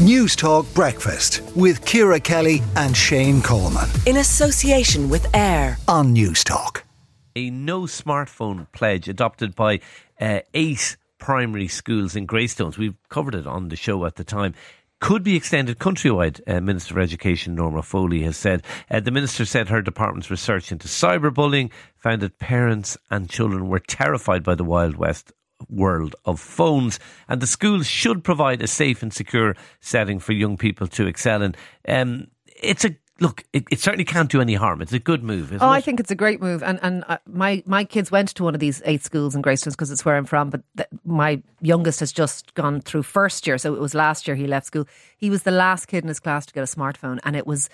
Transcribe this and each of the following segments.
News Talk Breakfast with Ciara Kelly and Shane Coleman. In association with AIR on News Talk. A no smartphone pledge adopted by uh, eight primary schools in Greystones. We've covered it on the show at the time could be extended countrywide. Uh, Minister of Education Norma Foley has said. Uh, the minister said her department's research into cyberbullying found that parents and children were terrified by the Wild West world of phones, and the schools should provide a safe and secure setting for young people to excel in. Um, it's a look, it, it, certainly can't do any harm. It's a good move. oh, it? I think it's a great move. And and uh, my my kids went to one of these eight schools in Greystones because it's where I'm from. But th- my youngest has just gone through first year, so it was last year he left school. He was the last kid in his class to get a smartphone, and it was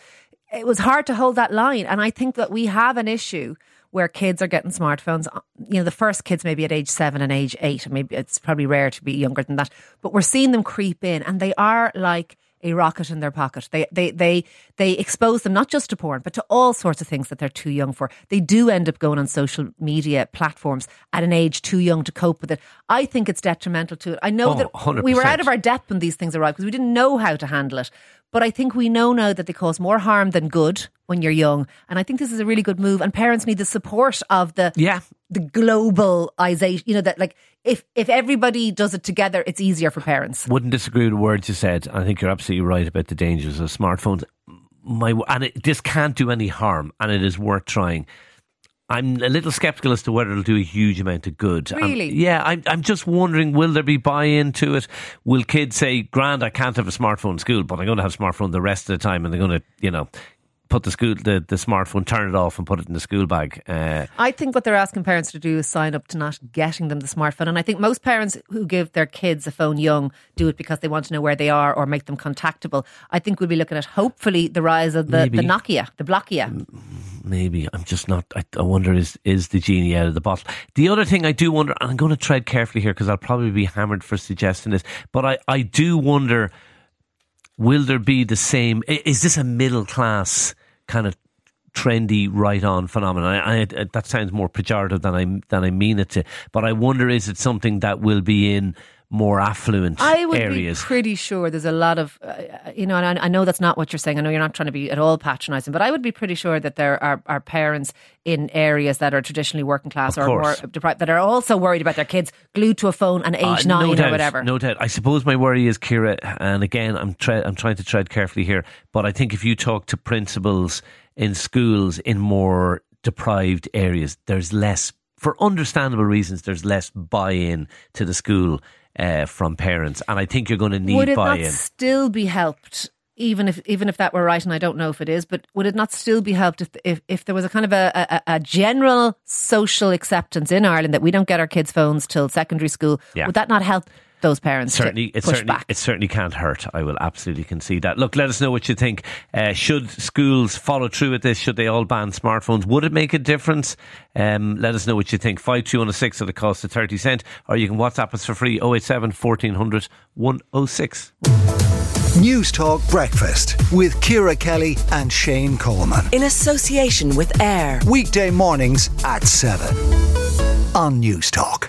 it was hard to hold that line. And I think that we have an issue where kids are getting smartphones. Uh, you know, the first kids maybe at age seven and age eight, maybe it's probably rare to be younger than that. But we're seeing them creep in, and they are like a rocket in their pocket. They they they they expose them not just to porn, but to all sorts of things that they're too young for. They do end up going on social media platforms at an age too young to cope with it. I think it's detrimental to it. I know oh, that 100%. we were out of our depth when these things arrived because we didn't know how to handle it. But I think we know now that they cause more harm than good when you're young. And I think this is a really good move. And parents need the support of the yeah. The globalization. You know that like if if everybody does it together, it's easier for parents. Wouldn't disagree with the words you said. I think you're absolutely right about the dangers of smartphones. My and it, this can't do any harm, and it is worth trying. I'm a little skeptical as to whether it'll do a huge amount of good. Really? yeah, I'm, I'm just wondering will there be buy in to it? Will kids say, Grand, I can't have a smartphone in school, but I'm going to have a smartphone the rest of the time and they're going to, you know, put the school the, the smartphone, turn it off, and put it in the school bag. Uh, I think what they're asking parents to do is sign up to not getting them the smartphone. And I think most parents who give their kids a phone young do it because they want to know where they are or make them contactable. I think we'll be looking at hopefully the rise of the, the Nokia, the Blockia. Maybe I'm just not. I, I, wonder is is the genie out of the bottle? The other thing I do wonder, and I'm going to tread carefully here because I'll probably be hammered for suggesting this, but I I do wonder will there be the same? Is this a middle class kind of trendy right on phenomenon? I, I, that sounds more pejorative than I than I mean it to, but I wonder is it something that will be in more affluent I would areas. be pretty sure there's a lot of, uh, you know, and I, I, know that's not what you're saying. I know you're not trying to be at all patronising, but I would be pretty sure that there are, are parents in areas that are traditionally working class of or more deprived that are also worried about their kids glued to a phone at age uh, nine no or doubt, whatever. No doubt. I suppose my worry is, Ciara, and again, I'm, tre- I'm trying to tread carefully here, but I think if you talk to principals in schools in more deprived areas, there's less for understandable reasons, there's less buy-in to the school uh, from parents, and I think you're going to need would it buy-in. Not still be helped. Even if even if that were right, and I don't know if it is, but would it not still be helped if if, if there was a kind of a, a, a general social acceptance in Ireland that we don't get our kids' phones till secondary school? Yeah. Would that not help those parents certainly it certainly back. it certainly can't hurt I will absolutely concede that look let us know what you think uh, should schools follow through with this should they all ban smartphones would it make a difference um, let us know what you think 5216 at the cost of 30 cent or you can WhatsApp us for free 087 1400 106 News Talk Breakfast with Ciara Kelly and Shane Coleman. In association with AIR. Weekday mornings at 7 on News Talk.